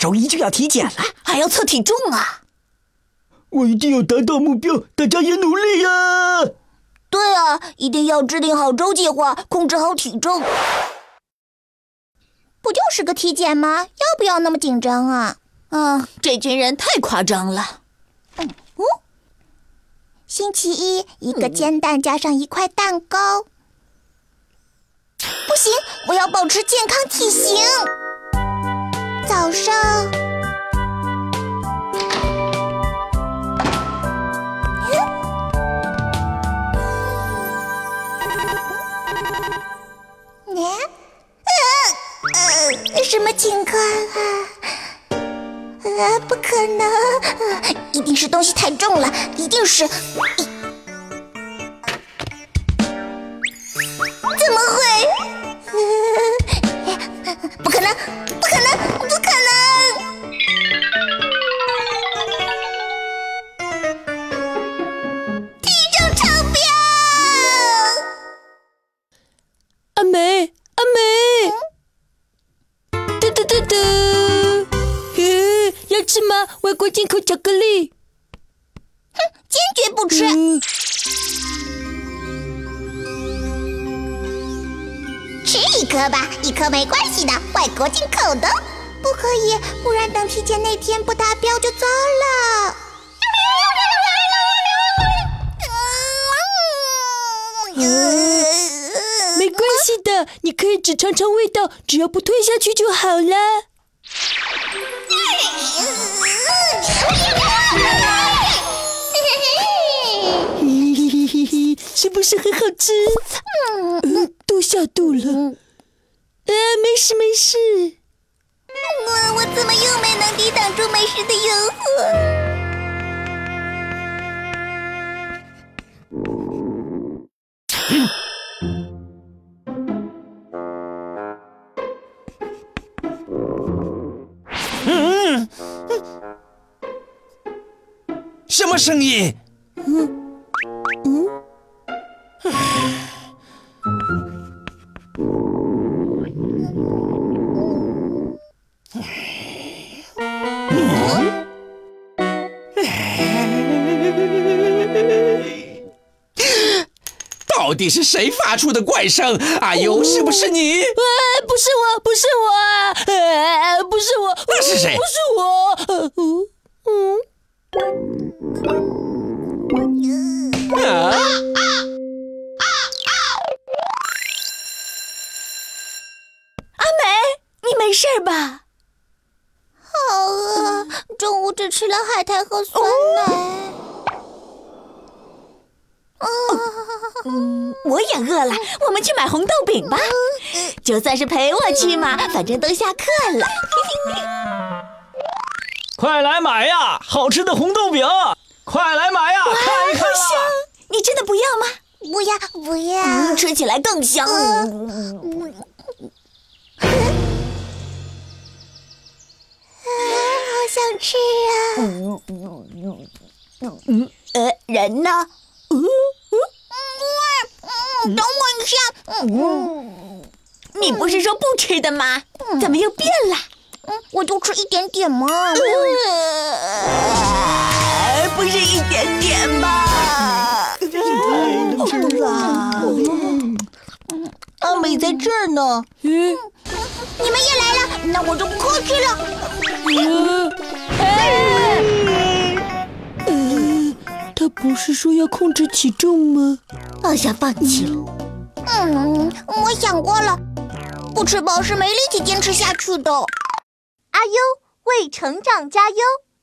周一就要体检了，还要测体重啊！我一定要达到目标，大家也努力呀！对啊，一定要制定好周计划，控制好体重。不就是个体检吗？要不要那么紧张啊？嗯，这群人太夸张了。嗯哦，星期一，一个煎蛋加上一块蛋糕。我要保持健康体型。早上。什么情况啊？啊，不可能！一定是东西太重了，一定是。外国进口巧克力。哼，坚决不吃。吃一颗吧，一颗没关系的，外国进口的。不可以，不然等体检那天不达标就糟了。没关系的，你可以只尝尝味道，只要不吞下去就好了。是不是很好吃？嗯，都下肚了。呃，没事没事。我我怎么又没能抵挡住美食的诱惑？什么声音？嗯嗯。到底是谁发出的怪声？哎呦，是不是你？呃，不是我，不是我，呃，不是我，那是谁？不是我。嗯嗯。啊！阿事吧？好饿，中午只吃了海苔和酸奶。嗯，我也饿了，我们去买红豆饼吧。就算是陪我去嘛，反正都下课了。快来买呀，好吃的红豆饼！快来买呀，看一看香！你真的不要吗？不要，不要。吃起来更香。啊，吃啊！嗯嗯嗯呃，人呢？嗯嗯嗯，等我一下。嗯，你不是说不吃的吗？怎么又变了？嗯，我就吃一点点嘛。不是一点点吧？太能吃了。阿美在这儿呢。嗯，你们也来了，那我就不客气了。不是说要控制体重吗？阿霞放弃了。嗯，我想过了，不吃饱是没力气坚持下去的。阿优为成长加油。